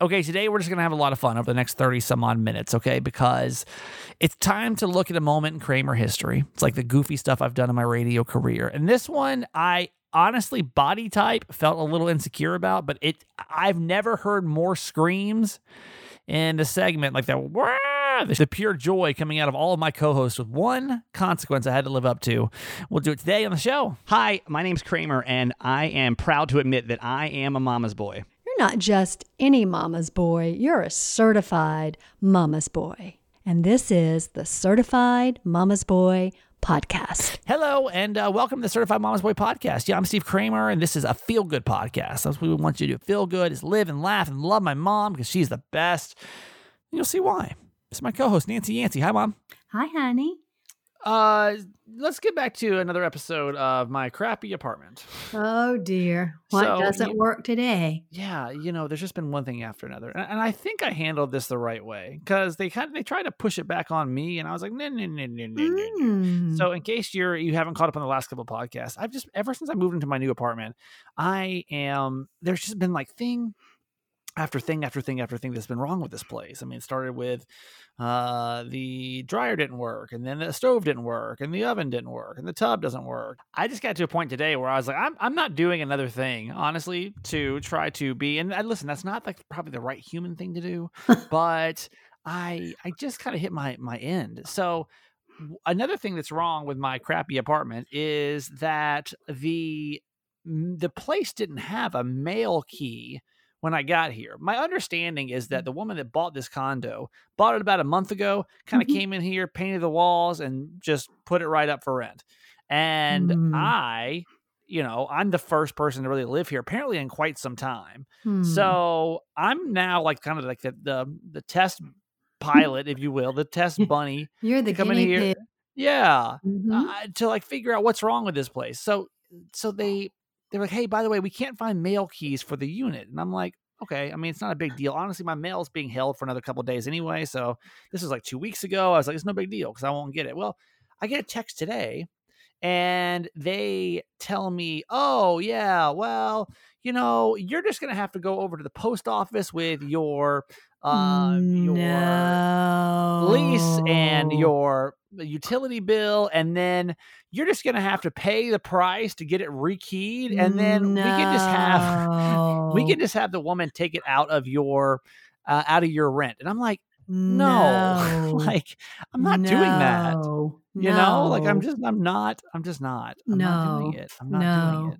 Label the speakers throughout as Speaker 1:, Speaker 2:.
Speaker 1: Okay, today we're just going to have a lot of fun over the next 30 some odd minutes, okay? Because it's time to look at a moment in Kramer history. It's like the goofy stuff I've done in my radio career. And this one, I honestly body type felt a little insecure about, but it I've never heard more screams in a segment like that. Wah! The pure joy coming out of all of my co-hosts with one consequence I had to live up to. We'll do it today on the show.
Speaker 2: Hi, my name's Kramer, and I am proud to admit that I am a mama's boy.
Speaker 3: You're not just any mama's boy, you're a certified mama's boy. And this is the Certified Mama's Boy podcast.
Speaker 1: Hello, and uh, welcome to the Certified Mama's Boy podcast. Yeah, I'm Steve Kramer, and this is a feel good podcast. That's what we want you to do. Feel good is live and laugh and love my mom because she's the best. You'll see why. This is my co-host Nancy Yancey. Hi, mom.
Speaker 3: Hi, honey.
Speaker 1: Uh, let's get back to another episode of my crappy apartment.
Speaker 3: Oh dear. What
Speaker 1: So,
Speaker 3: doesn't
Speaker 1: you-
Speaker 3: work today?
Speaker 1: Yeah, you know, there's just been one thing after another, and, and I think I handled this the right way because they kind of they tried to push it back on me, and I was like, no, no, no, no, no, no. So, in case you're you haven't caught up on the last couple of podcasts, I've just ever since I moved into my new apartment, I am there's just been like thing after thing after thing after thing that's been wrong with this place. I mean, it started with uh the dryer didn't work, and then the stove didn't work, and the oven didn't work, and the tub doesn't work. I just got to a point today where I was like, I'm I'm not doing another thing, honestly, to try to be. And, and listen, that's not like probably the right human thing to do, but I I just kind of hit my my end. So another thing that's wrong with my crappy apartment is that the the place didn't have a mail key when I got here. My understanding is that the woman that bought this condo bought it about a month ago, kind of
Speaker 3: Mhm.
Speaker 1: came in here, painted the walls, and just put it right up for rent. And
Speaker 3: Mm.
Speaker 1: I, you know, I'm the first person to really live here, apparently in quite some time.
Speaker 3: Hmm.
Speaker 1: So I'm now like kind of like the the, the test pilot, if you will, the test bunny
Speaker 3: you're the
Speaker 1: to come in
Speaker 3: guinea
Speaker 1: here.
Speaker 3: pig.
Speaker 1: Yeah,
Speaker 3: Mhm.
Speaker 1: uh, to like figure out what's wrong with this place. So so they they're like, hey, by the way, we can't find mail keys for the unit, and I'm like, okay. I mean, it's not a big deal. Honestly, my mail's being held for another couple of days anyway. So this was like two weeks ago. I was like, it's no big deal because I won't get it. Well, I get a text today, and they tell me, oh yeah, well, you know, you're just gonna have to go over to the post office with your uh your lease and your utility bill and then you're just going to have to pay the price to get it rekeyed and then we can just have we can just have the woman take it out of your uh, out of your rent and i'm like no, like i'm not doing that
Speaker 3: No.
Speaker 1: you know like i'm just i'm not i'm just not i'm not doing
Speaker 3: No.
Speaker 1: it i'm not doing
Speaker 3: No.
Speaker 1: it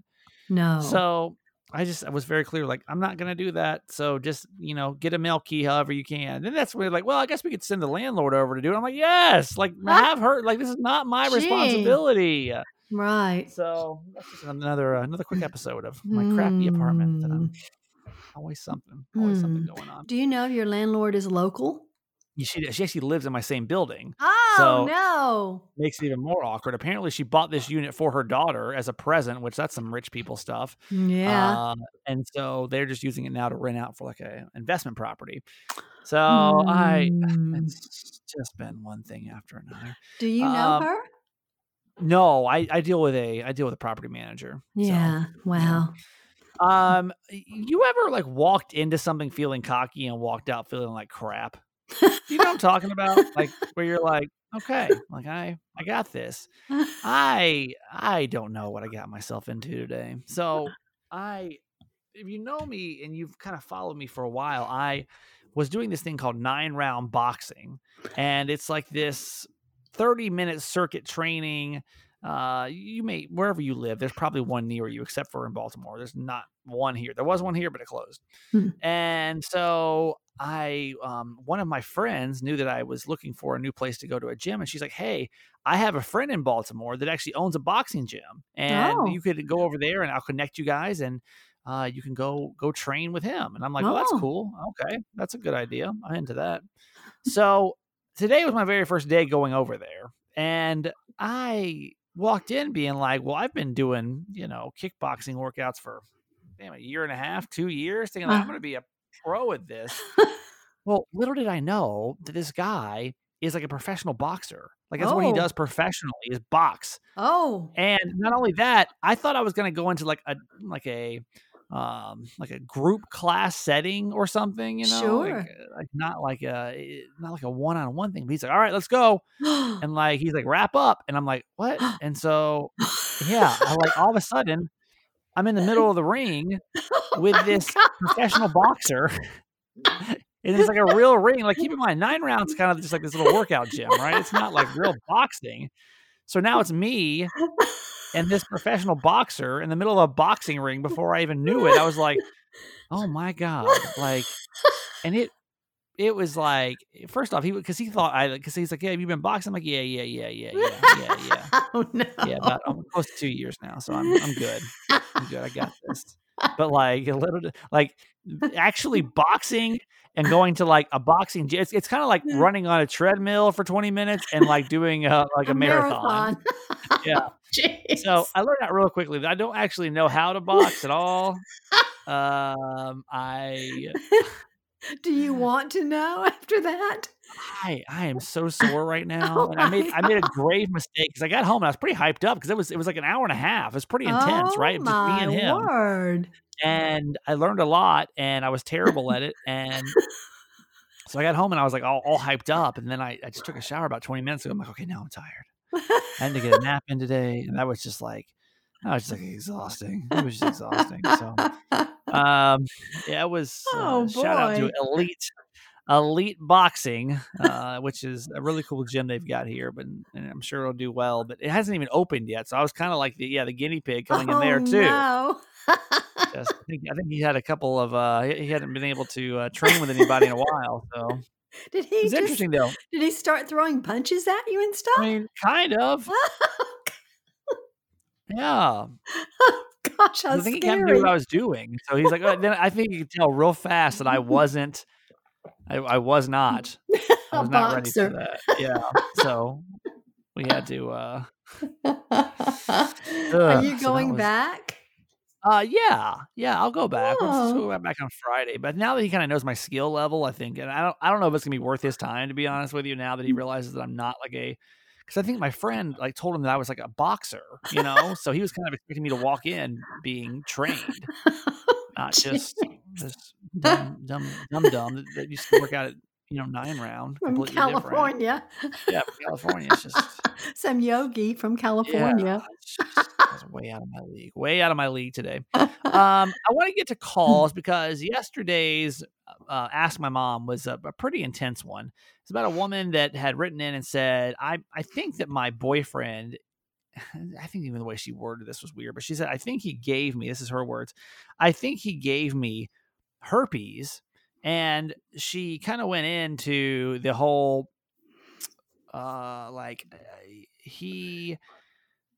Speaker 3: no.
Speaker 1: so I just I was very clear, like I'm not gonna do that. So just you know get a mail key however you can. And that's where like, well, I guess we could send the landlord over to do it. I'm like, yes, like have her. Like this is not my
Speaker 3: Gee.
Speaker 1: responsibility.
Speaker 3: right.
Speaker 1: So that's just another uh, another quick episode of my crappy apartment. That I'm always something, always something
Speaker 3: Hmm.
Speaker 1: going on.
Speaker 3: Do you know if your landlord is local?
Speaker 1: She she actually lives in my same building.
Speaker 3: Oh
Speaker 1: So-
Speaker 3: no.
Speaker 1: Makes it even more awkward. Apparently, she bought this unit for her daughter as a present, which that's some rich people stuff.
Speaker 3: Yeah.
Speaker 1: Um, and so they're just using it now to rent out for like a investment property. So I,
Speaker 3: Hmm.
Speaker 1: it's just been one thing after another.
Speaker 3: Do you know
Speaker 1: um,
Speaker 3: her?
Speaker 1: No, I, I deal with a, I deal with a property manager. so,
Speaker 3: Yeah. Wow.
Speaker 1: Um, you ever like walked into something feeling cocky and walked out feeling like crap? You know what I'm talking about? Like where you're like, okay, like I, I got this. I I don't know what I got myself into today. So I if you know me and you've kind of followed me for a while, I was doing this thing called nine round boxing. And it's like this 30 minute circuit training. Uh you may wherever you live, there's probably one near you, except for in Baltimore. There's not one here. There was one here, but it closed.
Speaker 3: Hmm.
Speaker 1: and so I um one of my friends knew that I was looking for a new place to go to a gym, and she's like, Hey, I have a friend in Baltimore that actually owns a boxing gym, and
Speaker 3: Oh.
Speaker 1: you could go over there and I'll connect you guys and uh, you can go go train with him. And I'm like, well, that's
Speaker 3: Oh.
Speaker 1: cool. Okay, that's a good idea. I'm into that. So today was my very first day going over there, and I walked in being like, well, I've been doing you know kickboxing workouts for damn a year and a half, two years, thinking like, I'm
Speaker 3: Uh.
Speaker 1: going to be a pro at this. well, little did I know that this guy is like a professional boxer. Like that's what he
Speaker 3: Oh.
Speaker 1: does professionally is box.
Speaker 3: Oh.
Speaker 1: And not only that, I thought I was going to go into like a like a um like a group class setting or something, you know,
Speaker 4: Sure.
Speaker 1: like, uh, like not like a eh, not like a one on one thing. But he's like, all right, let's go, and like he's like wrap up, and I'm like what? And so yeah, I like all of a sudden I'm in the middle of the ring oh with
Speaker 4: Oh my
Speaker 1: this
Speaker 4: God.
Speaker 1: professional boxer. And it's like a real ring. Like, keep in mind, nine rounds kind of just like this little workout gym, right? It's not like real boxing. So now it's me and this professional boxer in the middle of a boxing ring before I even knew it. I was like, oh my God. Like, and it, it was like, first off, he, because he thought I, because he's like, yeah, have you been boxing? I'm like, yeah, yeah, yeah, yeah, yeah, yeah, yeah.
Speaker 4: Oh no.
Speaker 1: Yeah, about I'm close to two years now. So I'm, I'm good. I'm good. I got this. But like a little, like actually boxing and going to like a boxing gym. It's, it's kind of like running on a treadmill for 20 minutes and like doing a, like a, marathon. Yeah.
Speaker 4: Jeez.
Speaker 1: So I learned that real quickly. that I don't actually know how to box at all. Um, I,
Speaker 4: Do you want to know after that?
Speaker 1: I, I am so sore right now.
Speaker 4: Oh
Speaker 1: and I made, I made a grave mistake because I got home and I was pretty hyped up because it was, it was like an hour and a half. It was pretty intense,
Speaker 4: oh,
Speaker 1: right? Just me and him.
Speaker 4: word.
Speaker 1: and I learned a lot and I was terrible at it. And so I got home and I was like all, all hyped up. And then I, I just took a shower about 20 minutes ago. I'm like, okay, now I'm tired. I had to get a nap in today. And that was just like, that was just like exhausting. It was just exhausting. So, um, yeah, it was, uh,
Speaker 4: Oh,
Speaker 1: shout out to. Elite. Elite Boxing, uh, which is a really cool gym they've got here, but and I'm sure it'll do well. But it hasn't even opened yet, so I was kind of like the yeah the guinea pig coming in there
Speaker 4: Oh,
Speaker 1: too.
Speaker 4: No.
Speaker 1: Just, I think I think he had a couple of uh he, he hadn't been able to uh, train with anybody in a while. So
Speaker 4: did he
Speaker 1: it's interesting though.
Speaker 4: did he start throwing punches at you and stuff?
Speaker 1: I mean, kind of. Yeah,
Speaker 4: Gosh,
Speaker 1: I think he kind of knew what I was doing. So he's like, uh, then I think he can tell real fast that I wasn't. I, I was not. I was not ready for that. Yeah. So we had to. uh
Speaker 4: Are you
Speaker 1: so
Speaker 4: going
Speaker 1: was-
Speaker 4: back?
Speaker 1: Uh yeah, yeah, I'll go back. We'll
Speaker 4: Oh.
Speaker 1: go back on Friday. But now that he kind of knows my skill level, I think, and I don't, I don't know if it's gonna be worth his time to be honest with you. Now that he realizes that I'm not like a, because I think my friend like told him that I was like a boxer, you know, so he was kind of expecting me to walk in being trained, not just this dumb, dumb, dumb, dumb that, that used to work out at you know nine round,
Speaker 4: from
Speaker 1: completely different.
Speaker 4: California.
Speaker 1: Yeah, California. It's just
Speaker 4: Some yogi from California.
Speaker 1: it's just, I was way out of my league. Way out of my league today. Um, I want to get to calls because yesterday's uh, Ask My Mom was a, a pretty intense one. It's about a woman that had written in and said, I, I think that my boyfriend, I think even the way she worded this was weird, but she said, I think he gave me, this is her words, I think he gave me herpes. And she kind of went into the whole, uh, like, uh, he,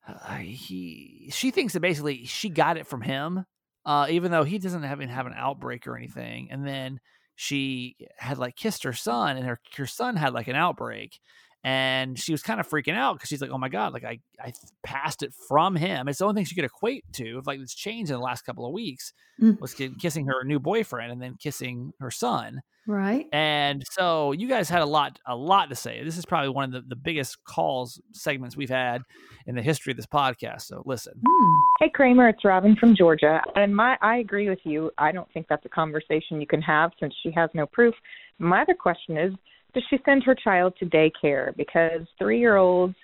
Speaker 1: uh, he she thinks that basically she got it from him uh even though he doesn't have, have an outbreak or anything and then she had like kissed her son and her her son had like an outbreak and she was kind of freaking out because she's like oh my god like i i passed it from him it's the only thing she could equate to if like it's changed in the last couple of weeks
Speaker 4: Mm.
Speaker 1: was kissing her new boyfriend and then kissing her son
Speaker 4: Right?
Speaker 1: and so you guys had a lot a lot to say this is probably one of the, the biggest calls segments we've had in the history of this podcast so listen
Speaker 4: Hmm.
Speaker 5: Hey Kramer, it's Robin from Georgia. And my I agree with you. I don't think that's a conversation you can have since she has no proof. My other question is, does she send her child to daycare? Because three year olds,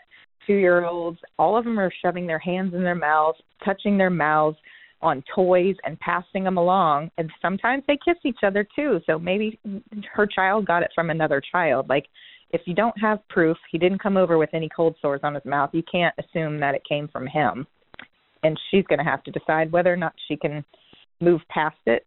Speaker 5: two year olds, all of them are shoving their hands in their mouths, touching their mouths on toys and passing them along. And sometimes they kiss each other too. So maybe her child got it from another child. Like if you don't have proof, he didn't come over with any cold sores on his mouth, you can't assume that it came from him and she's going to have to decide whether or not she can move past it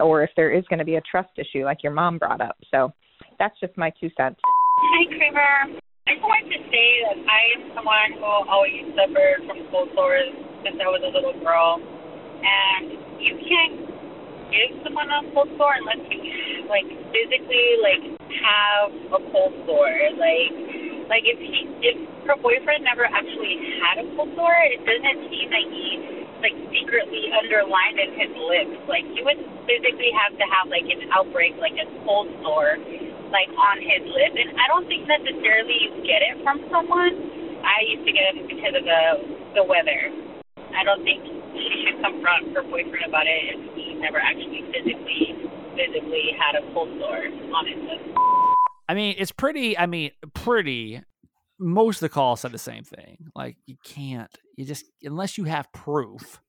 Speaker 5: or if there is going to be a trust issue like your mom brought up. So that's just my two cents.
Speaker 6: Hi, Kramer. I just wanted to say that I am someone who always suffered from cold sores since I was a little girl. And you can't give someone a cold sore unless you, like, physically, like, have a cold sore. Like, like if he, if her boyfriend never actually had a cold sore, it doesn't seem like he, like, secretly underlined in his lips. Like, he would physically have to have, like, an outbreak, like a cold sore like on his lip, and I don't think necessarily you get it from someone. I used to get it because of the the weather. I don't think she should confront her boyfriend about it if he never actually physically physically had a cold sore on his lip.
Speaker 1: I mean, it's pretty. I mean, pretty. Most of the calls said the same thing. Like you can't. You just unless you have proof,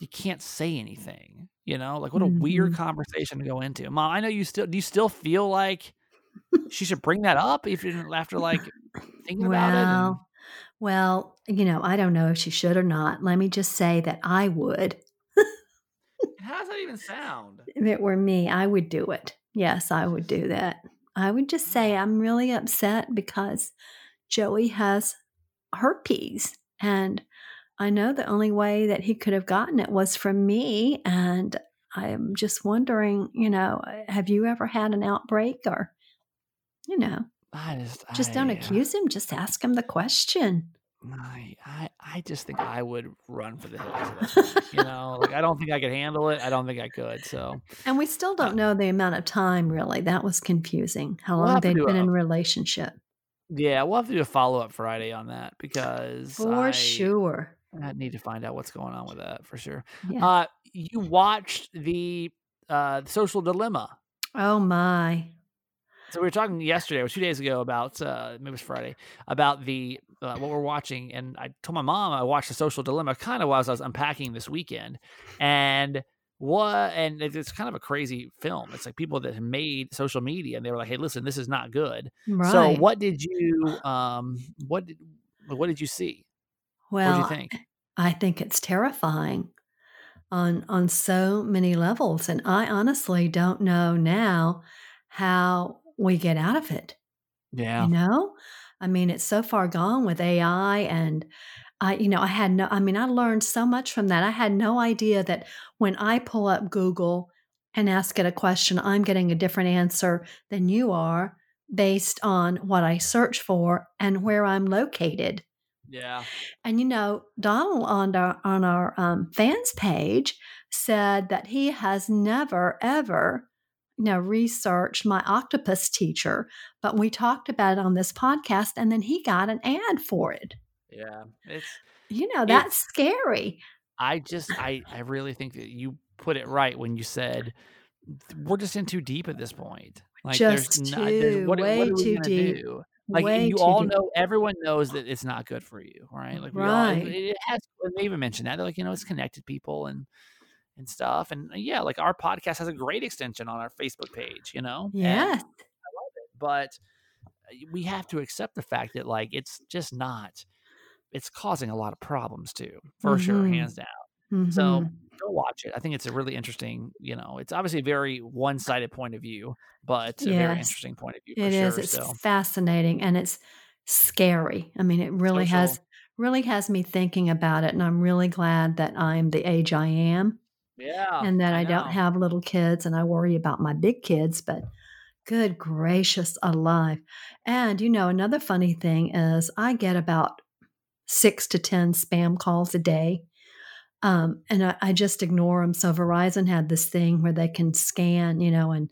Speaker 1: you can't say anything. You know, like what a weird mm-hmm. conversation to go into. Mom, I know you still. Do you still feel like she should bring that up if you didn't, after like thinking about it? and-
Speaker 4: Well, well, you know, I don't know if she should or not. Let me just say that I would.
Speaker 1: how does that even sound?
Speaker 4: If it were me, I would do it. Yes, I would do that. I would just say I'm really upset because Joey has herpes. And I know the only way that he could have gotten it was from me. And I'm just wondering, you know, have you ever had an outbreak or, you know,
Speaker 1: I just
Speaker 4: just don't
Speaker 1: I, uh,
Speaker 4: accuse him, just ask him the question.
Speaker 1: I, I I just think I would run for the hills. you know, like I don't think I could handle it. I don't think I could. So
Speaker 4: And we still don't know the amount of time, really. That was confusing. How
Speaker 1: We'll
Speaker 4: long they'd been
Speaker 1: a-
Speaker 4: in relationship.
Speaker 1: yeah, we'll have to do a follow up Friday on that because
Speaker 4: For
Speaker 1: I,
Speaker 4: sure.
Speaker 1: I need to find out what's going on with that for sure.
Speaker 4: Yeah.
Speaker 1: Uh, you watched the uh social dilemma.
Speaker 4: oh, my.
Speaker 1: So we were talking yesterday or two days ago about uh, maybe it was Friday about the uh, what we're watching, and I told my mom I watched the Social Dilemma kind of while I was unpacking this weekend, and what and it's kind of a crazy film. It's like people that made social media, and they were like, "Hey, listen, this is not good."
Speaker 4: Right.
Speaker 1: So what did you um what did what did you see?
Speaker 4: Well,
Speaker 1: what did you think?
Speaker 4: I think it's terrifying on on so many levels. And I honestly don't know now how we get out of it.
Speaker 1: Yeah,
Speaker 4: You know? I mean, it's so far gone with AI and I, you know, I had no, I mean, I learned so much from that. I had no idea that when I pull up Google and ask it a question, I'm getting a different answer than you are based on what I search for and where I'm located.
Speaker 1: Yeah,
Speaker 4: And you know, Donald on our on our um, fans page said that he has never ever, you know, researched my octopus teacher, but we talked about it on this podcast, and then he got an ad for it.
Speaker 1: yeah. It's
Speaker 4: You know, that's scary.
Speaker 1: I just I I really think that you put it right when you said we're just in too deep at this point. Like
Speaker 4: Just
Speaker 1: there's not there's,
Speaker 4: too,
Speaker 1: what,
Speaker 4: way
Speaker 1: what
Speaker 4: too deep.
Speaker 1: do? Like
Speaker 4: Way
Speaker 1: you all know, everyone knows that it's not good for you, right? Like we all,
Speaker 4: Right.
Speaker 1: it has. They even mentioned that they're like, you know, it's connected people and and stuff, and uh, yeah, like our podcast has a great extension on our Facebook page, you know. And-
Speaker 4: Yes.
Speaker 1: but uh, we have to accept the fact that like it's just not. It's causing a lot of problems too, for sure,
Speaker 4: Mhm.
Speaker 1: hands down. So
Speaker 4: Mhm.
Speaker 1: Go watch it. I think it's a really interesting, you know, it's obviously a very one sided point of view, but a very interesting point of view for
Speaker 4: It
Speaker 1: sure.
Speaker 4: is. It's
Speaker 1: so
Speaker 4: fascinating and it's scary. I mean, it really has really has me thinking about it, and I'm really glad that I'm the age I am.
Speaker 1: yeah.
Speaker 4: and that I, don't have little kids and I worry about my big kids, but good gracious alive. And you know, another funny thing is I get about six to 10 spam calls a day. Um, and I, I just ignore them. So Verizon had this thing where they can scan, you know, and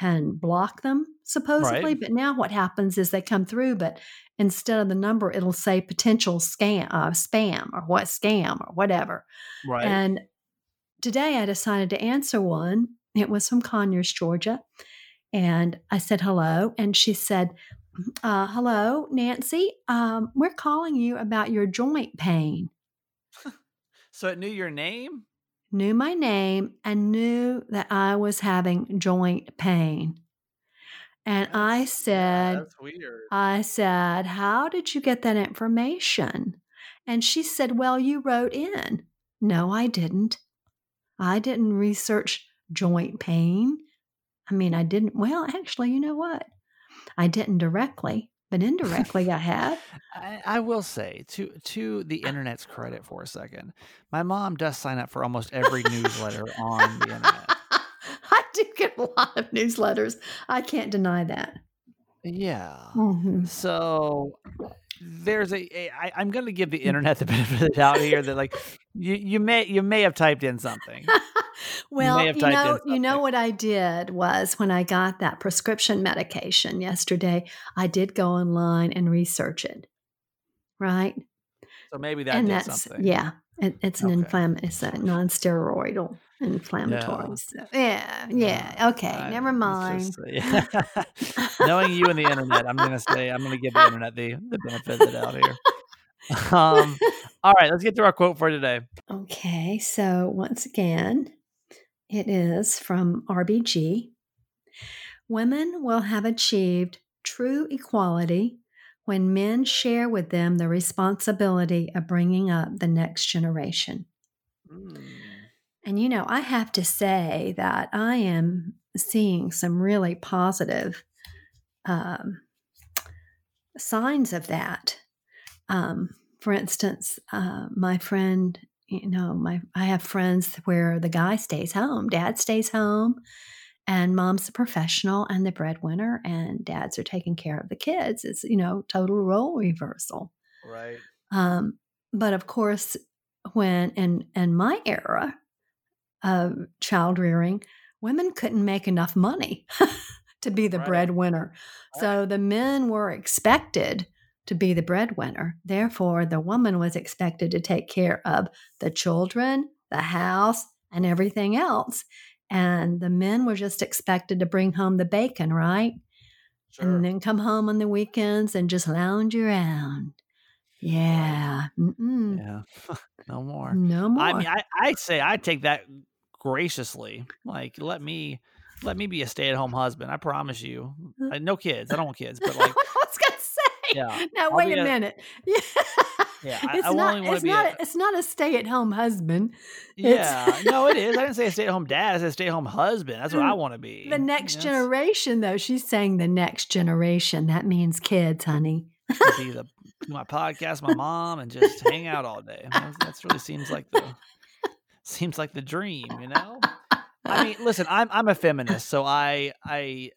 Speaker 4: and block them supposedly.
Speaker 1: Right.
Speaker 4: But now what happens is they come through, but instead of the number, it'll say potential scam, uh, spam or what scam or whatever.
Speaker 1: right.
Speaker 4: And today I decided to answer one. It was from Conyers, Georgia. And I said hello. And she said, uh, Hello, Nancy. Um, we're calling you about your joint pain.
Speaker 1: So it knew your name.
Speaker 4: Knew my name and knew that I was having joint pain. And I said,
Speaker 1: that's weird.
Speaker 4: I said, How did you get that information? And she said, Well, you wrote in. No, I didn't. I didn't research joint pain. I mean, I didn't. Well, actually, you know what? I didn't directly, but indirectly I have.
Speaker 1: I, I will say to to the ah. internet's credit for a second, my mom does sign up for almost every newsletter on the internet.
Speaker 4: I do get a lot of newsletters. I can't deny that.
Speaker 1: Yeah.
Speaker 4: Mhm.
Speaker 1: So uh, there's a, a I, I'm going to give the mm. internet the benefit of the doubt here that like you you may you may have typed in something.
Speaker 4: well,
Speaker 1: have
Speaker 4: you know, you know what I did was when I got that prescription medication yesterday, I did go online and research it. Right?
Speaker 1: So maybe that
Speaker 4: and
Speaker 1: did
Speaker 4: that's
Speaker 1: something.
Speaker 4: yeah. It, it's an
Speaker 1: Okay.
Speaker 4: It's a non-steroidal inflammatory. So, yeah, yeah. Okay, never mind.
Speaker 1: just, uh, knowing you and the internet, I'm gonna say I'm gonna give the internet the the benefit of the doubt here. Um, all right, let's get to our quote for today.
Speaker 4: Okay, so once again, it is from RBG. Women will have achieved true equality when men share with them the responsibility of bringing up the next generation. And you know, I have to say that I am seeing some really positive um, signs of that. Um, for instance, uh, my friend, you know, my I have friends where the guy stays home, dad stays home, and mom's a professional and the breadwinner, and dads are taking care of the kids. It's you know total role reversal.
Speaker 1: Right.
Speaker 4: Um, but of course, when in in my era of child rearing, women couldn't make enough money to be the
Speaker 1: Right.
Speaker 4: breadwinner. So the men were expected to be the breadwinner. Therefore, the woman was expected to take care of the children, the house, and everything else. And the men were just expected to bring home the bacon, right?
Speaker 1: Sure.
Speaker 4: and then come home on the weekends and just lounge around. Yeah. Mm-mm.
Speaker 1: yeah. no more.
Speaker 4: No more.
Speaker 1: I mean, I I say I take that graciously. Like, let me let me be a stay at home husband. I promise you. Uh, I, no kids. I don't want kids, but like, Yeah,
Speaker 4: Now
Speaker 1: I'll
Speaker 4: wait a
Speaker 1: a-
Speaker 4: minute. Yeah.
Speaker 1: Yeah, I-
Speaker 4: it's
Speaker 1: I
Speaker 4: not. It's not.
Speaker 1: a-
Speaker 4: it's not a stay-at-home husband. It's-
Speaker 1: yeah. no, it is. I didn't say a stay at home dad. I said stay at home husband. That's what I mm, want to be.
Speaker 4: The next
Speaker 1: Yes.
Speaker 4: generation, though, she's saying the next generation. That means kids, honey.
Speaker 1: be the my podcast, my mom, and just hang out all day. That's, that's really seems like the seems like the dream, you know. I mean, listen, I'm I'm a feminist, so I I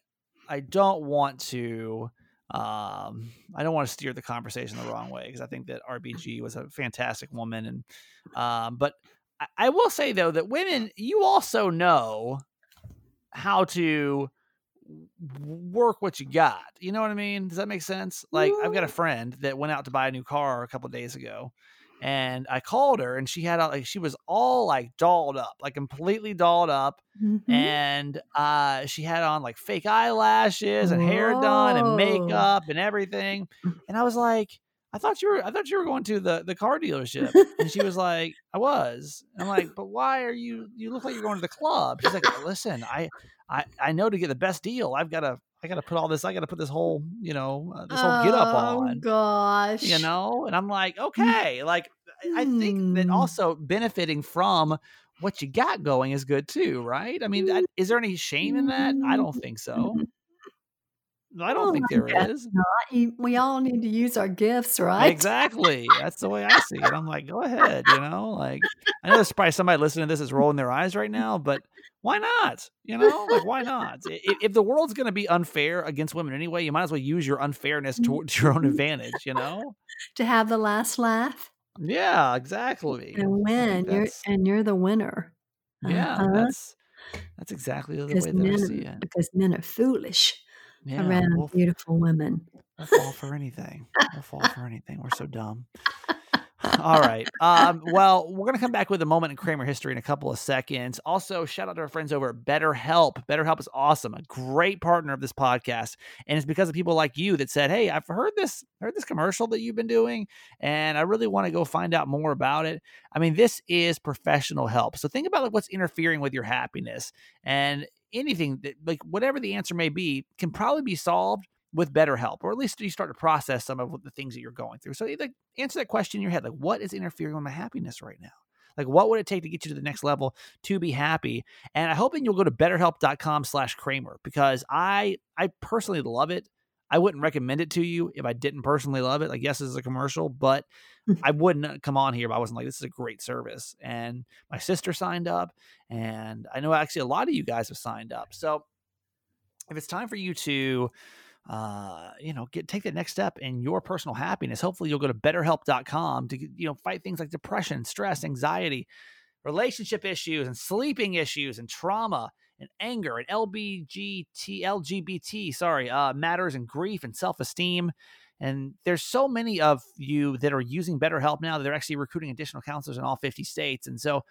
Speaker 1: I don't want to um I don't want to steer the conversation the wrong way because I think that RBG was a fantastic woman and um but I, I will say though that women you also know how to work what you got. You know what I mean? Does that make sense? Like I've got a friend that went out to buy a new car a couple of days ago and I called her and she had a, like she was all like dolled up, like completely dolled up
Speaker 4: Mhm.
Speaker 1: and uh she had on like fake eyelashes and hair done and makeup and everything. And I was like I thought you were I thought you were going to the the car dealership. And she was like, I was. And I'm like, but why are you you look like you're going to the club? She's like, listen, I I I know to get the best deal, I've got to I got to put all this I got to put this whole, you know, uh, this whole get up
Speaker 4: Oh,
Speaker 1: on.
Speaker 4: gosh.
Speaker 1: You know? And I'm like, okay, like I think that
Speaker 4: Hmm.
Speaker 1: also benefiting from what you got going is good too, right? I mean, is there any shame in that? I don't think so. I don't
Speaker 4: Oh,
Speaker 1: think there is.
Speaker 4: not. We all need to use our gifts, right?
Speaker 1: Exactly. That's the way I see it. I'm like, go ahead, you know, like I know there's probably somebody listening to this is rolling their eyes right now, but why not? You know, like why not? If, if the world's going to be unfair against women anyway, you might as well use your unfairness towards your own advantage, you know?
Speaker 4: To have the last laugh
Speaker 1: Yeah, exactly.
Speaker 4: and win. You're and you're the winner.
Speaker 1: yeah,
Speaker 4: Uh-huh.
Speaker 1: that's that's exactly the way that I see it.
Speaker 4: because men are foolish
Speaker 1: Yeah,
Speaker 4: around
Speaker 1: we'll,
Speaker 4: beautiful women.
Speaker 1: we'll fall for anything. We'll fall for anything. We're so dumb. All right. Um, well, we're going to come back with a moment in Kramer history in a couple of seconds. Also, shout out to our friends over at BetterHelp. BetterHelp is awesome, a great partner of this podcast, and it's because of people like you that said, "Hey, I've heard this, heard this commercial that you've been doing, and I really want to go find out more about it." I mean, this is professional help. So think about like what's interfering with your happiness, and anything that, like whatever the answer may be, can probably be solved with better help, or at least you start to process some of the things that you're going through. So, like, answer that question in your head: like, what is interfering with my happiness right now? Like, what would it take to get you to the next level to be happy? And I hope that you'll go to BetterHelp.com/slash Kramer because I I personally love it. I wouldn't recommend it to you if I didn't personally love it. Like, yes, this is a commercial, but I wouldn't come on here if I wasn't like, this is a great service. And my sister signed up, and I know actually a lot of you guys have signed up. So if it's time for you to uh, you know, get take that next step in your personal happiness. Hopefully, you'll go to betterhelp.com to you know fight things like depression, stress, anxiety, relationship issues, and sleeping issues, and trauma, and anger, and LBGT, LGBT, sorry, uh, matters, and grief, and self esteem. And there's so many of you that are using BetterHelp now that they're actually recruiting additional counselors in all 50 states. And so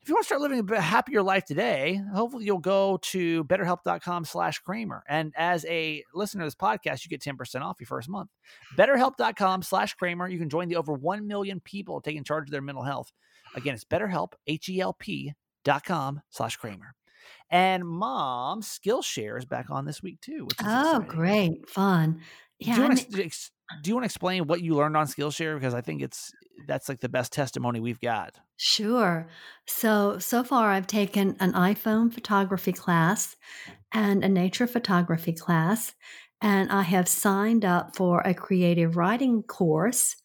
Speaker 1: if you want to start living a happier life today, hopefully you'll go to betterhelp.com slash Kramer. And as a listener to this podcast, you get 10% off your first month. Betterhelp.com slash Kramer. You can join the over 1 million people taking charge of their mental health. Again, it's betterhelp, H-E-L-P dot com slash Kramer. And mom, Skillshare is back on this week too. Which is
Speaker 4: Oh,
Speaker 1: exciting.
Speaker 4: great. Fun. Yeah.
Speaker 1: do you want to ex- do you want to explain what you learned on Skillshare? Because I think it's that's like the best testimony we've got.
Speaker 4: Sure. So, so far I've taken an iPhone photography class and a nature photography class, and I have signed up for a creative writing course,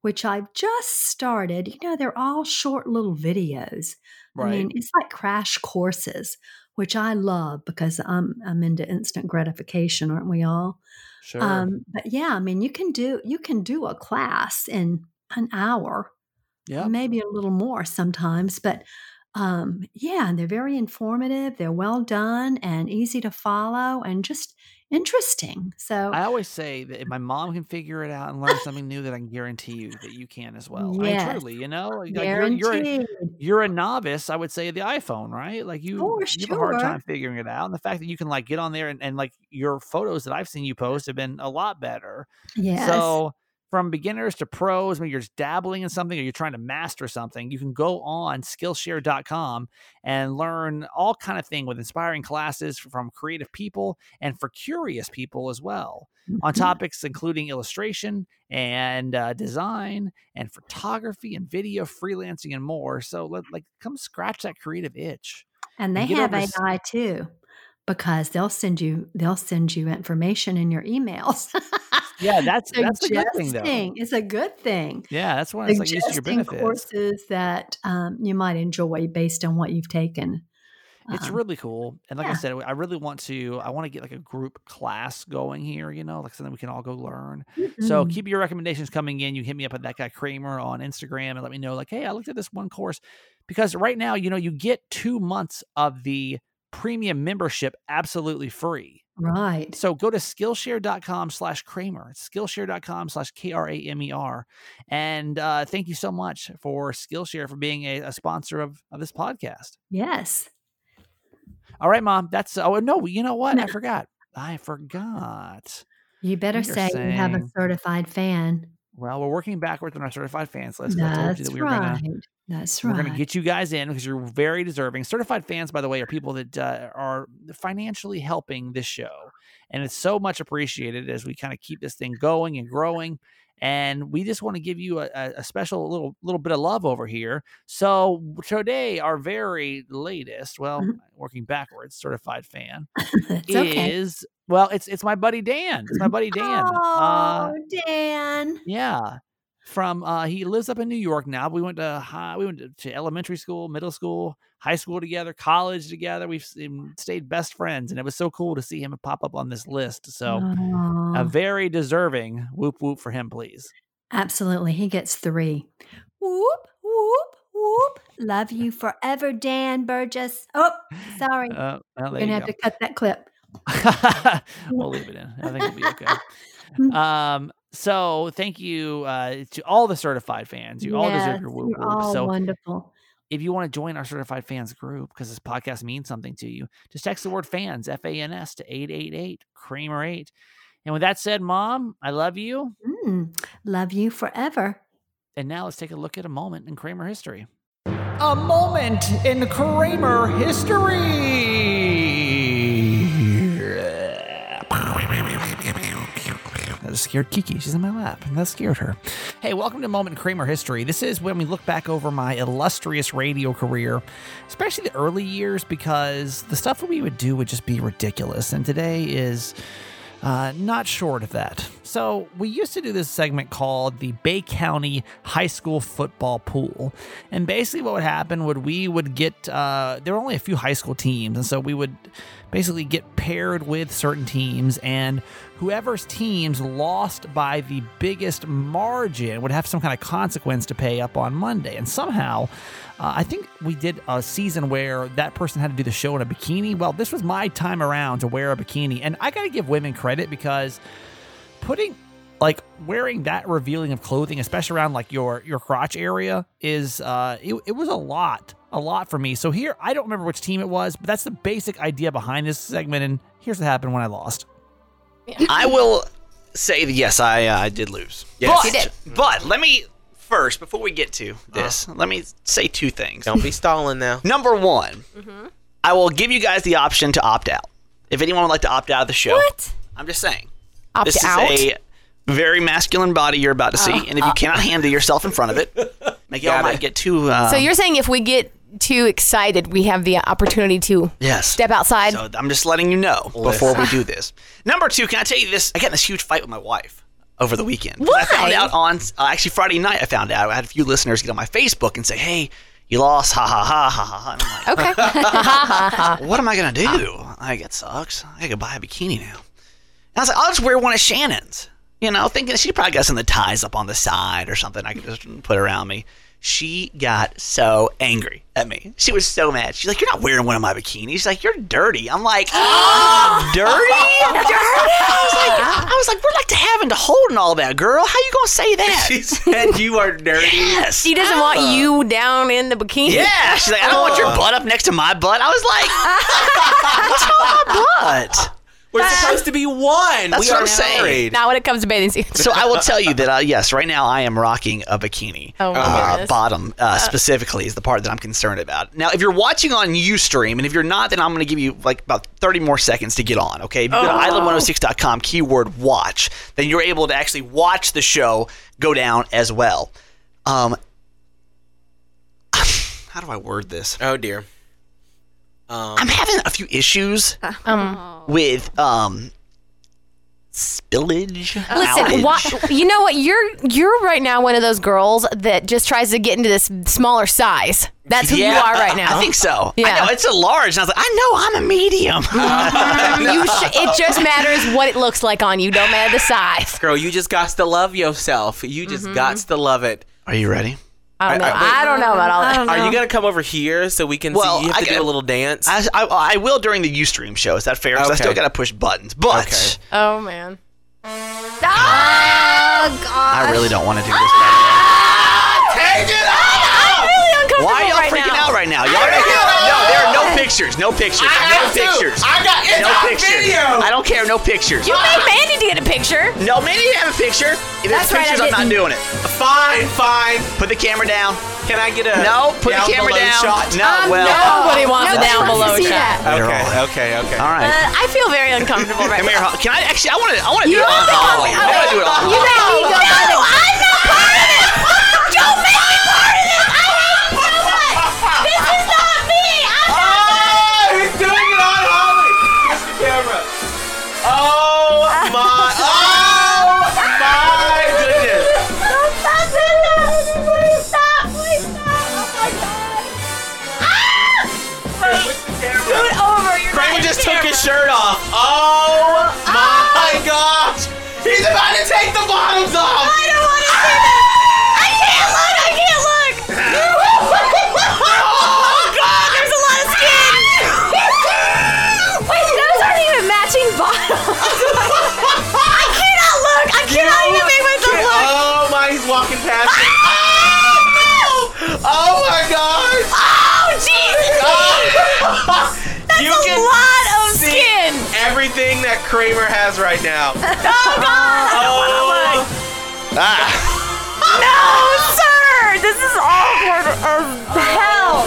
Speaker 4: which I've just started. You know, they're all short little videos. I mean, it's like crash courses, which I love because I'm I'm into instant gratification, aren't we all?
Speaker 1: sure.
Speaker 4: Um, but yeah, I mean, you can do you can do a class in an hour
Speaker 1: yeah.
Speaker 4: maybe a little more sometimes but um yeah and they're very informative they're well done and easy to follow and just interesting so
Speaker 1: I always say that if my mom can figure it out and learn something new, that I can guarantee you that you can as well. I
Speaker 4: Yes.
Speaker 1: mean, truly, you know, like, you're, you're, a, you're a novice. I would say the iPhone, right? Like you, you have a hard time figuring it out, and the fact that you can like get on there and, and like your photos that I've seen you post have been a lot better.
Speaker 4: Yeah.
Speaker 1: So from beginners to pros, when you're just dabbling in something or you're trying to master something, you can go on Skillshare.com and learn all kind of thing with inspiring classes from creative people and for curious people as well on
Speaker 4: Mhm.
Speaker 1: topics including illustration and uh, design and photography and video freelancing and more. So let, like come scratch that creative itch.
Speaker 4: and they
Speaker 1: get
Speaker 4: have ai too because they'll send you they'll send you information in your emails
Speaker 1: Yeah, that's that's a good thing though.
Speaker 4: It's a good thing
Speaker 1: Yeah, that's one. it's like used to your benefits.
Speaker 4: courses that um, you might enjoy based on what you've taken
Speaker 1: It's
Speaker 4: Um,
Speaker 1: really cool. And like I said, I really want to I want to get like a group class going here, you know, like something we can all go learn. So
Speaker 4: mhm.
Speaker 1: keep your recommendations coming in. You hit me up at that guy Kramer on Instagram and let me know, like, hey, I looked at this one course. Because right now, you know, you get two months of the premium membership absolutely free.
Speaker 4: Right
Speaker 1: So go to Skillshare.com slash Kramer. It's Skillshare.com slash K R A M E R. And uh, thank you so much for Skillshare for being a, a sponsor of, of this podcast.
Speaker 4: yes
Speaker 1: All right, mom. That's oh no, you know what? I forgot. I forgot.
Speaker 4: You better say you have a certified fan.
Speaker 1: Well, we're working backwards on our certified fans list. I told you
Speaker 4: That's
Speaker 1: that we were
Speaker 4: right.
Speaker 1: gonna
Speaker 4: That's
Speaker 1: we're gonna get you guys in because you're very deserving. Certified fans, by the way, are people that uh, are financially helping this show, and it's so much appreciated as we kind of keep this thing going and growing. And we just want to give you a, a special little little bit of love over here. So today, our very latest, well,
Speaker 4: Mhm.
Speaker 1: working backwards, certified fan
Speaker 4: it's okay.
Speaker 1: is well, it's it's my buddy Dan. It's my buddy Dan.
Speaker 4: Oh,
Speaker 1: Uh,
Speaker 4: Dan.
Speaker 1: yeah, from uh, he lives up in New York now. We went to high, we went to elementary school, middle school, high school together, college together. We've stayed best friends, and it was so cool to see him pop up on this list. So
Speaker 4: Aw.
Speaker 1: a very deserving whoop whoop for him, please.
Speaker 4: Absolutely. He gets three. Whoop, whoop, whoop. Love you forever, Dan Burgess. Oh, sorry.
Speaker 1: Uh, well,
Speaker 4: You're going to
Speaker 1: you
Speaker 4: have
Speaker 1: go.
Speaker 4: to cut that clip.
Speaker 1: we'll leave it in. I think it'll be okay. Um, so thank you uh, to all the certified fans. You all deserve your whoop whoop. So
Speaker 4: wonderful.
Speaker 1: If you want to join our certified fans group because this podcast means something to you, just text the word fans, F A N S, to 888 Kramer 8. And with that said, Mom, I love you.
Speaker 4: Mm, love you forever.
Speaker 1: And now let's take a look at a moment in Kramer history. A moment in Kramer history. Scared Kiki. She's in my lap, and that scared her. Hey, welcome to Moment in Kramer History. This is when we look back over my illustrious radio career, especially the early years, because the stuff that we would do would just be ridiculous. And today is uh, not short of that. So, we used to do this segment called the Bay County High School Football Pool. And basically, what would happen would we would get, uh, there were only a few high school teams. And so we would basically get paired with certain teams, and whoever's teams lost by the biggest margin would have some kind of consequence to pay up on Monday. And somehow, uh, I think we did a season where that person had to do the show in a bikini. Well, this was my time around to wear a bikini, and I got to give women credit because putting like wearing that revealing of clothing, especially around like your your crotch area, is uh, it, it was a lot, a lot for me. So here, I don't remember which team it was, but that's the basic idea behind this segment. And here's what happened when I lost.
Speaker 7: I will say that yes, I uh, I did lose.
Speaker 8: Yes.
Speaker 7: but,
Speaker 8: You did.
Speaker 7: But let me first, before we get to this, let me say two things.
Speaker 8: Don't be stalling now.
Speaker 7: Number one, I will give you guys the option to opt out. If anyone would like to opt out of the show,
Speaker 9: What?
Speaker 7: I'm just saying.
Speaker 9: Opt
Speaker 7: this
Speaker 9: out?
Speaker 7: is a very masculine body you're about to see, and if you cannot handle yourself in front of it, make y'all might
Speaker 8: it.
Speaker 7: get too. Uh,
Speaker 9: so you're saying if we get too excited, we have the opportunity to
Speaker 7: yes.
Speaker 9: step outside?
Speaker 7: So I'm just letting you know before we do this. Number two, can I tell you this? I got in this huge fight with my wife over the weekend. 'Cause I found out on uh, actually Friday night. I found out. I had a few listeners get on my Facebook and say, "Hey, you lost, ha ha ha ha ha." Like,
Speaker 9: okay.
Speaker 7: what am I gonna do? Like it sucks. I gotta buy a bikini now. And I was like, I'll just wear one of Shannon's. You know, thinking she probably got some of the ties up on the side or something I could just put around me. She got so angry at me. She was so mad. She's like, "You're not wearing one of my bikinis." She's like, "You're dirty." I'm like, "Oh, dirty." I was like, I was like, "We're like to having to hold and all that, girl. How you gonna say that?"
Speaker 8: She said you are dirty.
Speaker 7: yes.
Speaker 9: she doesn't want oh. you down in the bikini.
Speaker 7: Yeah, she's like, I don't want your oh. butt up next to my butt. I was like, what's wrong my butt?
Speaker 8: We're supposed to be one.
Speaker 7: That's
Speaker 8: we
Speaker 7: what
Speaker 8: are
Speaker 7: I'm saying.
Speaker 8: married.
Speaker 9: Now, when it comes to bathing suits.
Speaker 7: So I will tell you that uh, yes, right now I am rocking a bikini.
Speaker 9: Oh, my
Speaker 7: uh,
Speaker 9: goodness.
Speaker 7: bottom uh, specifically is the part that I'm concerned about. Now, if you're watching on UStream, and if you're not, then I'm going to give you like about 30 more seconds to get on. Okay, if you go to island106.com keyword watch, then you're able to actually watch the show go down as well. Um, how do I word this?
Speaker 8: Oh dear. Um,
Speaker 7: I'm having a few issues
Speaker 9: Um,
Speaker 7: with um spillage.
Speaker 9: Listen,
Speaker 7: outage.
Speaker 9: wha- you know what? You're you're right now one of those girls that just tries to get into this smaller size. That's who you are right now.
Speaker 7: I think so.
Speaker 9: Yeah.
Speaker 7: I know it's a large. And I was like, I know I'm a medium.
Speaker 9: you sh- it just matters what it looks like on you. Don't matter the size.
Speaker 8: girl, you just got to love yourself. You just got to love it.
Speaker 7: Are you ready?
Speaker 9: I don't know.
Speaker 8: I- I-
Speaker 9: I, don't know about all that.
Speaker 8: Are you gonna come over here so we can
Speaker 7: Well,
Speaker 8: see? You have
Speaker 7: I
Speaker 8: to do
Speaker 7: got-
Speaker 8: a little dance.
Speaker 7: I, I, I will during the UStream show. Is that fair? Because I still got to push buttons. But
Speaker 8: Okay.
Speaker 9: Oh man. Ah!
Speaker 7: Oh, I really don't want to do this.
Speaker 9: I'm really uncomfortable
Speaker 7: Why are y'all
Speaker 9: right
Speaker 7: freaking
Speaker 9: now.
Speaker 7: out right now? Y'all are making, no, there are no pictures. No pictures. no pictures.
Speaker 8: I got it's
Speaker 7: no pictures.
Speaker 8: video.
Speaker 7: I don't care. No pictures.
Speaker 9: You made Mandy to get a picture.
Speaker 7: no, Manny didn't have a picture. If there's
Speaker 9: That's right, I
Speaker 7: pictures, I'm not doing it.
Speaker 8: Fine, fine.
Speaker 7: Put the camera down.
Speaker 8: Can I get a
Speaker 7: No, put
Speaker 8: down
Speaker 7: the camera
Speaker 8: below
Speaker 7: down.
Speaker 8: Shot?
Speaker 7: No, well.
Speaker 9: Nobody wants a down
Speaker 3: wants to
Speaker 9: below
Speaker 3: see
Speaker 9: shot.
Speaker 3: that.
Speaker 8: Okay, okay, okay.
Speaker 7: All right.
Speaker 9: Uh, I feel very uncomfortable right
Speaker 7: Come here.
Speaker 9: now.
Speaker 7: Ho- Can I actually? I want to. I want to do it on
Speaker 9: don't think I'm-
Speaker 7: I want to do it on
Speaker 9: You
Speaker 7: Holly.
Speaker 9: make me go no, I'm
Speaker 8: shirt off. Oh ah! my gosh! He's about to take the bottoms off. Kramer has right now.
Speaker 9: Oh god! I don't want to look.
Speaker 7: Ah.
Speaker 9: No, sir. This is awkward as hell.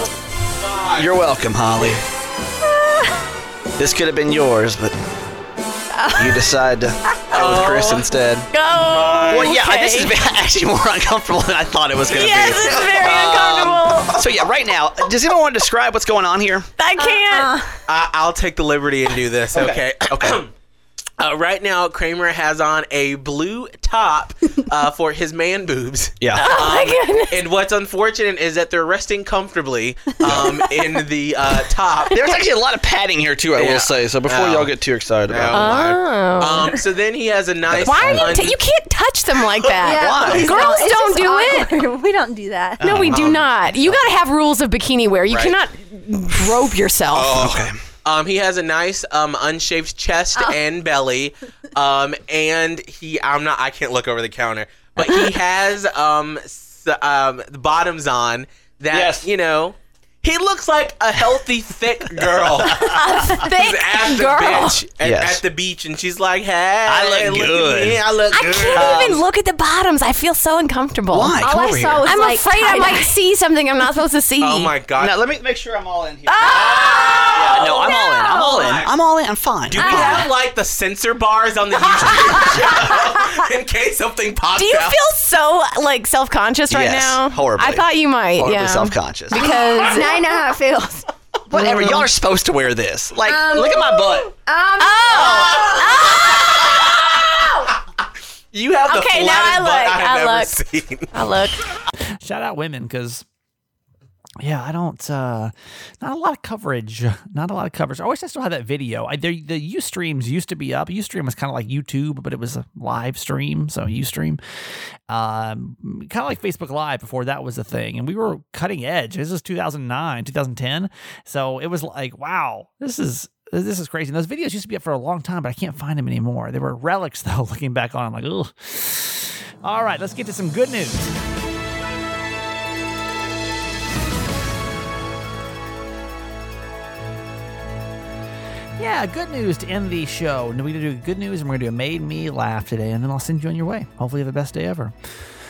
Speaker 7: You're welcome, Holly. This could have been yours, but you decide to go with Chris instead.
Speaker 9: Go.
Speaker 7: Well, yeah, this is actually more uncomfortable than I thought it was going to be.
Speaker 9: Yes,
Speaker 7: be.
Speaker 9: it's very uncomfortable.
Speaker 7: So yeah, right now, does anyone want to describe what's going on here?
Speaker 9: I can't.
Speaker 8: I, I'll take the liberty and do this. Okay.
Speaker 7: Okay.
Speaker 8: Uh, right now, Kramer has on a blue top uh, for his man boobs.
Speaker 7: Yeah.
Speaker 9: Oh my goodness.
Speaker 8: And what's unfortunate is that they're resting comfortably um, in the uh, top.
Speaker 7: There's actually a lot of padding here too. I
Speaker 8: Yeah.
Speaker 7: will say. So before
Speaker 8: Oh.
Speaker 7: y'all get too excited
Speaker 8: Oh,
Speaker 7: about it.
Speaker 9: Oh.
Speaker 8: Um, so then he has a nice.
Speaker 9: Why are you?
Speaker 8: un-
Speaker 9: T- you can't touch them like that.
Speaker 7: Why?
Speaker 9: Girls
Speaker 3: It's
Speaker 9: don't
Speaker 3: just
Speaker 9: do it.
Speaker 3: We don't do that.
Speaker 9: No, we do not. You got to have rules of bikini wear. You
Speaker 8: Right.
Speaker 9: cannot rope yourself.
Speaker 8: Oh,
Speaker 7: Okay.
Speaker 10: Um, he has a nice um unshaved chest
Speaker 4: Oh.
Speaker 10: and belly. Um, and he I'm not I can't look over the counter, but he has um s- um the bottoms on that
Speaker 7: Yes.
Speaker 10: you know. He looks like a healthy, thick girl.
Speaker 9: a thick
Speaker 10: He's at the
Speaker 9: girl.
Speaker 10: bench at,
Speaker 7: Yes.
Speaker 10: at the beach, and she's like, "Hey,
Speaker 7: I look
Speaker 10: look
Speaker 7: good."
Speaker 10: At me. I look
Speaker 9: I
Speaker 10: good."
Speaker 9: can't even look at the bottoms. I feel so uncomfortable.
Speaker 7: Why?
Speaker 4: All
Speaker 7: Come
Speaker 4: I saw
Speaker 7: here.
Speaker 4: was
Speaker 9: I'm
Speaker 4: like
Speaker 9: afraid I
Speaker 4: tie-dye.
Speaker 9: might see something I'm not supposed to see.
Speaker 10: Oh my god!
Speaker 7: Now let me make sure I'm all in here.
Speaker 9: Oh,
Speaker 7: Yeah, no, I'm all in. I'm all in. I'm all in. I'm fine.
Speaker 10: Do we
Speaker 7: I'm
Speaker 10: have like the censor bars on the YouTube show in case something pops up?
Speaker 9: Do you
Speaker 10: out?
Speaker 9: feel so like self conscious right
Speaker 7: Yes,
Speaker 9: now?
Speaker 7: horribly.
Speaker 9: I thought you might.
Speaker 7: Horribly
Speaker 9: yeah.
Speaker 7: self-conscious.
Speaker 9: Because
Speaker 4: now I know how it feels.
Speaker 7: Whatever. Y'all are supposed to wear this. Like, look at my butt.
Speaker 4: Um,
Speaker 10: You have the
Speaker 9: Okay, now I
Speaker 10: flattest butt
Speaker 9: look,
Speaker 10: I have
Speaker 9: I
Speaker 10: ever
Speaker 9: look.
Speaker 10: seen.
Speaker 9: I look.
Speaker 1: Shout out women because yeah, I don't. uh Not a lot of coverage. Not a lot of coverage. I wish I still had that video. I, the the UStreams used to be up. UStream was kind of like YouTube, but it was a live stream. So UStream, um, kind of like Facebook Live before that was a thing. And we were cutting edge. This is 2009, 2010. So it was like, wow, this is. This is crazy. And those videos used to be up for a long time, but I can't find them anymore. They were relics, though. Looking back on, I'm like, ugh. All right, let's get to some good news. Yeah, good news to end the show. And we're going to do good news and we're going to do a made me laugh today, and then I'll send you on your way. Hopefully, you have the best day ever.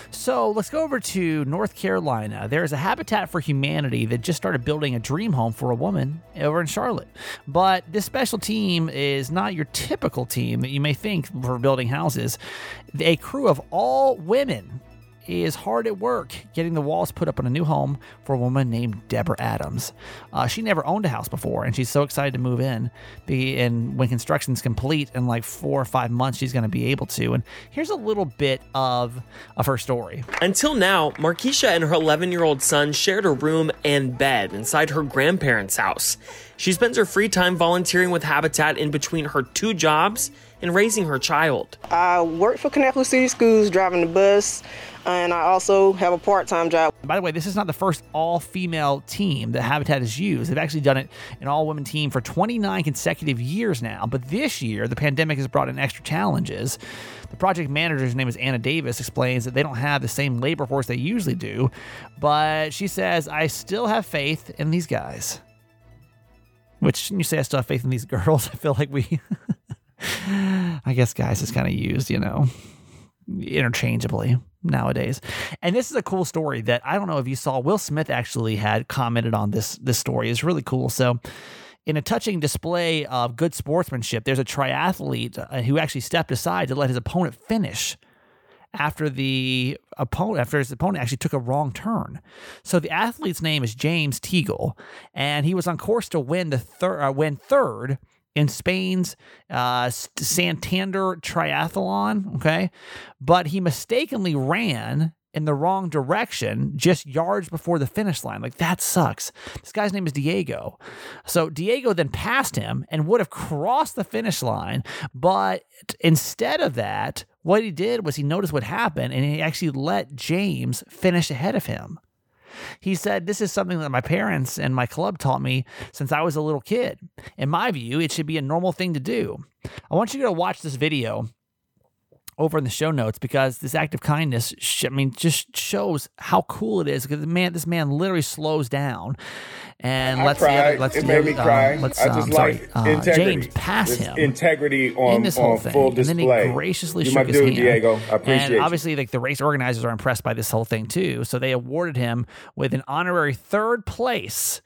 Speaker 1: So let's go over to North Carolina. There is a Habitat for Humanity that just started building a dream home for a woman over in Charlotte. But this special team is not your typical team that you may think for building houses. A crew of all women is hard at work getting the walls put up on a new home for a woman named Deborah Adams. Uh, she never owned a house before, and she's so excited to move in. Be, and when construction's complete in like four or five months, she's going to be able to. And here's a little bit of of her story.
Speaker 11: Until now, Markeisha and her 11 year old son shared a room and bed inside her grandparents' house. She spends her free time volunteering with Habitat in between her two jobs and raising her child.
Speaker 12: I work for Connecticut City Schools driving the bus, and I also have a part time job.
Speaker 1: By the way, this is not the first all female team that Habitat has used. They've actually done it an all women team for 29 consecutive years now. But this year, the pandemic has brought in extra challenges. The project manager's name is Anna Davis, explains that they don't have the same labor force they usually do. But she says, I still have faith in these guys. Which, you say I still have faith in these girls, I feel like we. I guess guys is kind of used, you know, interchangeably nowadays. And this is a cool story that I don't know if you saw. Will Smith actually had commented on this this story. It's really cool. So in a touching display of good sportsmanship, there's a triathlete uh, who actually stepped aside to let his opponent finish after the opponent after his opponent actually took a wrong turn. So the athlete's name is James Teagle, and he was on course to win the third uh, win third in Spain's uh, Santander Triathlon. Okay, but he mistakenly ran in the wrong direction just yards before the finish line. Like that sucks. This guy's name is Diego. So Diego then passed him and would have crossed the finish line, but instead of that, what he did was he noticed what happened and he actually let James finish ahead of him. He said, This is something that my parents and my club taught me since I was a little kid. In my view, it should be a normal thing to do. I want you to watch this video over in the show notes because this act of kindness, sh- I mean, just shows how cool it is. Because the man, this man literally slows down and
Speaker 13: I
Speaker 1: lets the other,
Speaker 13: cried.
Speaker 1: lets
Speaker 13: it
Speaker 1: the other,
Speaker 13: me cry.
Speaker 1: um, let's,
Speaker 13: I
Speaker 1: um,
Speaker 13: just
Speaker 1: sorry,
Speaker 13: like
Speaker 1: uh,
Speaker 13: integrity.
Speaker 1: James pass
Speaker 13: It's
Speaker 1: him
Speaker 13: Integrity on,
Speaker 1: in this whole thing,
Speaker 13: full
Speaker 1: and then
Speaker 13: display.
Speaker 1: he graciously
Speaker 13: you
Speaker 1: shook
Speaker 13: my
Speaker 1: his
Speaker 13: dude,
Speaker 1: hand.
Speaker 13: Diego. I appreciate
Speaker 1: and
Speaker 13: you.
Speaker 1: obviously, like the race organizers are impressed by this whole thing too, so they awarded him with an honorary third place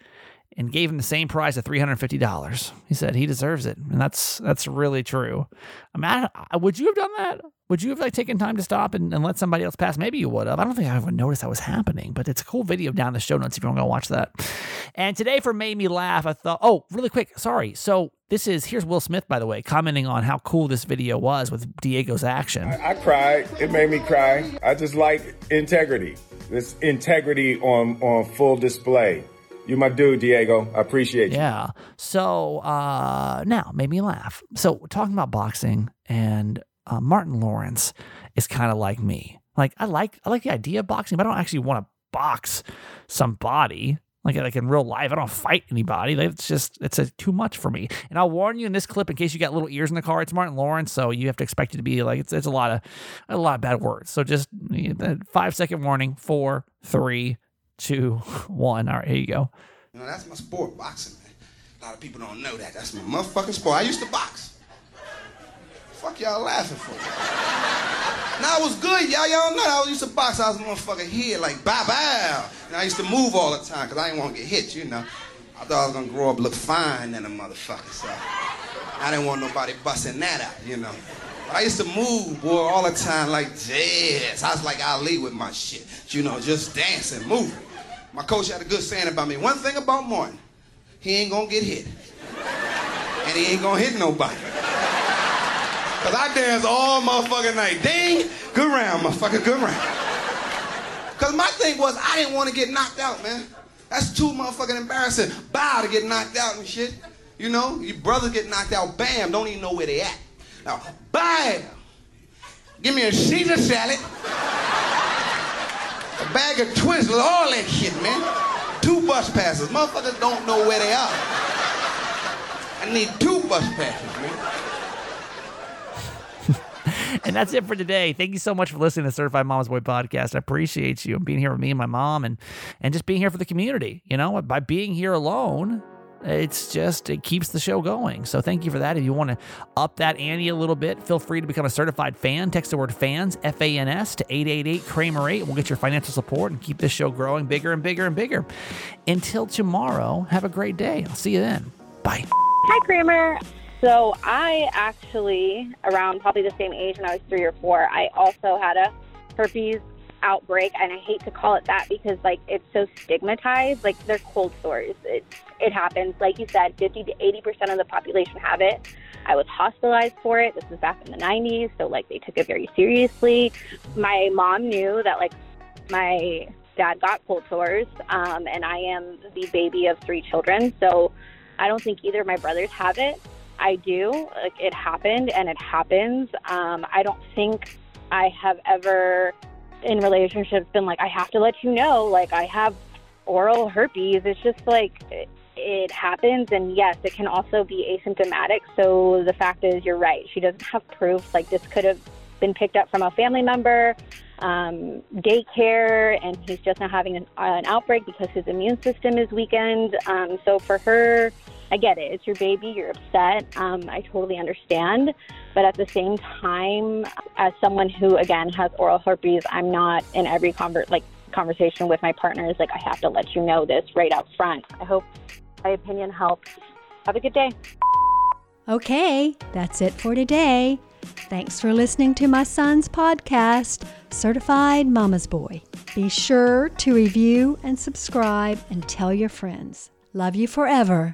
Speaker 1: and gave him the same prize of three hundred fifty dollars. He said he deserves it, and that's that's really true. I mean, I, I- would you have done that? Would you have like taken time to stop and, and let somebody else pass? Maybe you would have. I don't think I would notice that was happening, but it's a cool video down the show notes if you want to go watch that. And today for made me laugh, I thought, oh, really quick, sorry. So this is here's Will Smith, by the way, commenting on how cool this video was with Diego's action.
Speaker 13: I cried. It made me cry. I just like integrity. This integrity on on full display. You my dude, Diego. I appreciate you.
Speaker 1: Yeah. So uh, now made me laugh. So talking about boxing and uh, Martin Lawrence is kind of like me. Like I like I like the idea of boxing, but I don't actually want to box somebody. Like, like in real life, I don't fight anybody. Like, it's just it's a, too much for me. And I'll warn you in this clip in case you got little ears in the car. It's Martin Lawrence, so you have to expect it to be like it's, it's a lot of a lot of bad words. So just you know, five second warning. Four, three, two, one. All right, here you go.
Speaker 14: You know, that's my sport, boxing. A lot of people don't know that. That's my motherfucking sport. I used to box. Fuck y'all laughing for? Now I was good, y'all. Y'all know I used to box. I was a motherfucking here like bow bow. And I used to move all the time because I didn't want to get hit, you know. I thought I was gonna grow up look fine than a motherfucker, so I didn't want nobody busting that out, you know. But I used to move, boy, all the time like jazz. I was like Ali with my shit, you know, just dancing, moving. My coach had a good saying about me. One thing about Martin, he ain't gonna get hit. And he ain't gonna hit nobody. Cause I dance all motherfucking night. Ding, good round, motherfucker, good round. Cause my thing was I didn't want to get knocked out, man. That's too motherfucking embarrassing. Bow to get knocked out and shit. You know, your brothers get knocked out, bam, don't even know where they at. Now, bam! Give me a Caesar salad, a bag of Twizzlers, all that shit, man. Two bus passes. Motherfuckers don't know where they are. I need two bus passes, man.
Speaker 1: and that's it for today. Thank you so much for listening to Certified Mama's Boy podcast. I appreciate you being here with me and my mom and and just being here for the community. You know, by being here alone, it's just it keeps the show going. So thank you for that. If you want to up that ante a little bit, feel free to become a certified fan. Text the word fans, F A N S, to 888 Kramer 8. We'll get your financial support and keep this show growing bigger and bigger and bigger. Until tomorrow, have a great day. I'll see you then. Bye.
Speaker 15: Hi, Kramer. So I actually, around probably the same age when I was three or four, I also had a herpes outbreak, and I hate to call it that because like it's so stigmatized. Like they're cold sores. It it happens. Like you said, 50 to 80 percent of the population have it. I was hospitalized for it. This was back in the 90s, so like they took it very seriously. My mom knew that like my dad got cold sores, um, and I am the baby of three children, so I don't think either of my brothers have it. I do. Like it happened and it happens. Um, I don't think I have ever in relationships been like, I have to let you know, like I have oral herpes. It's just like it, it happens. And yes, it can also be asymptomatic. So the fact is, you're right. She doesn't have proof. Like this could have been picked up from a family member, um, daycare, and he's just now having an, an outbreak because his immune system is weakened. Um, so for her, I get it. It's your baby. You're upset. Um, I totally understand. But at the same time, as someone who again has oral herpes, I'm not in every convert like conversation with my partners. Like I have to let you know this right out front. I hope my opinion helps. Have a good day.
Speaker 3: Okay, that's it for today. Thanks for listening to my son's podcast, Certified Mama's Boy. Be sure to review and subscribe and tell your friends. Love you forever.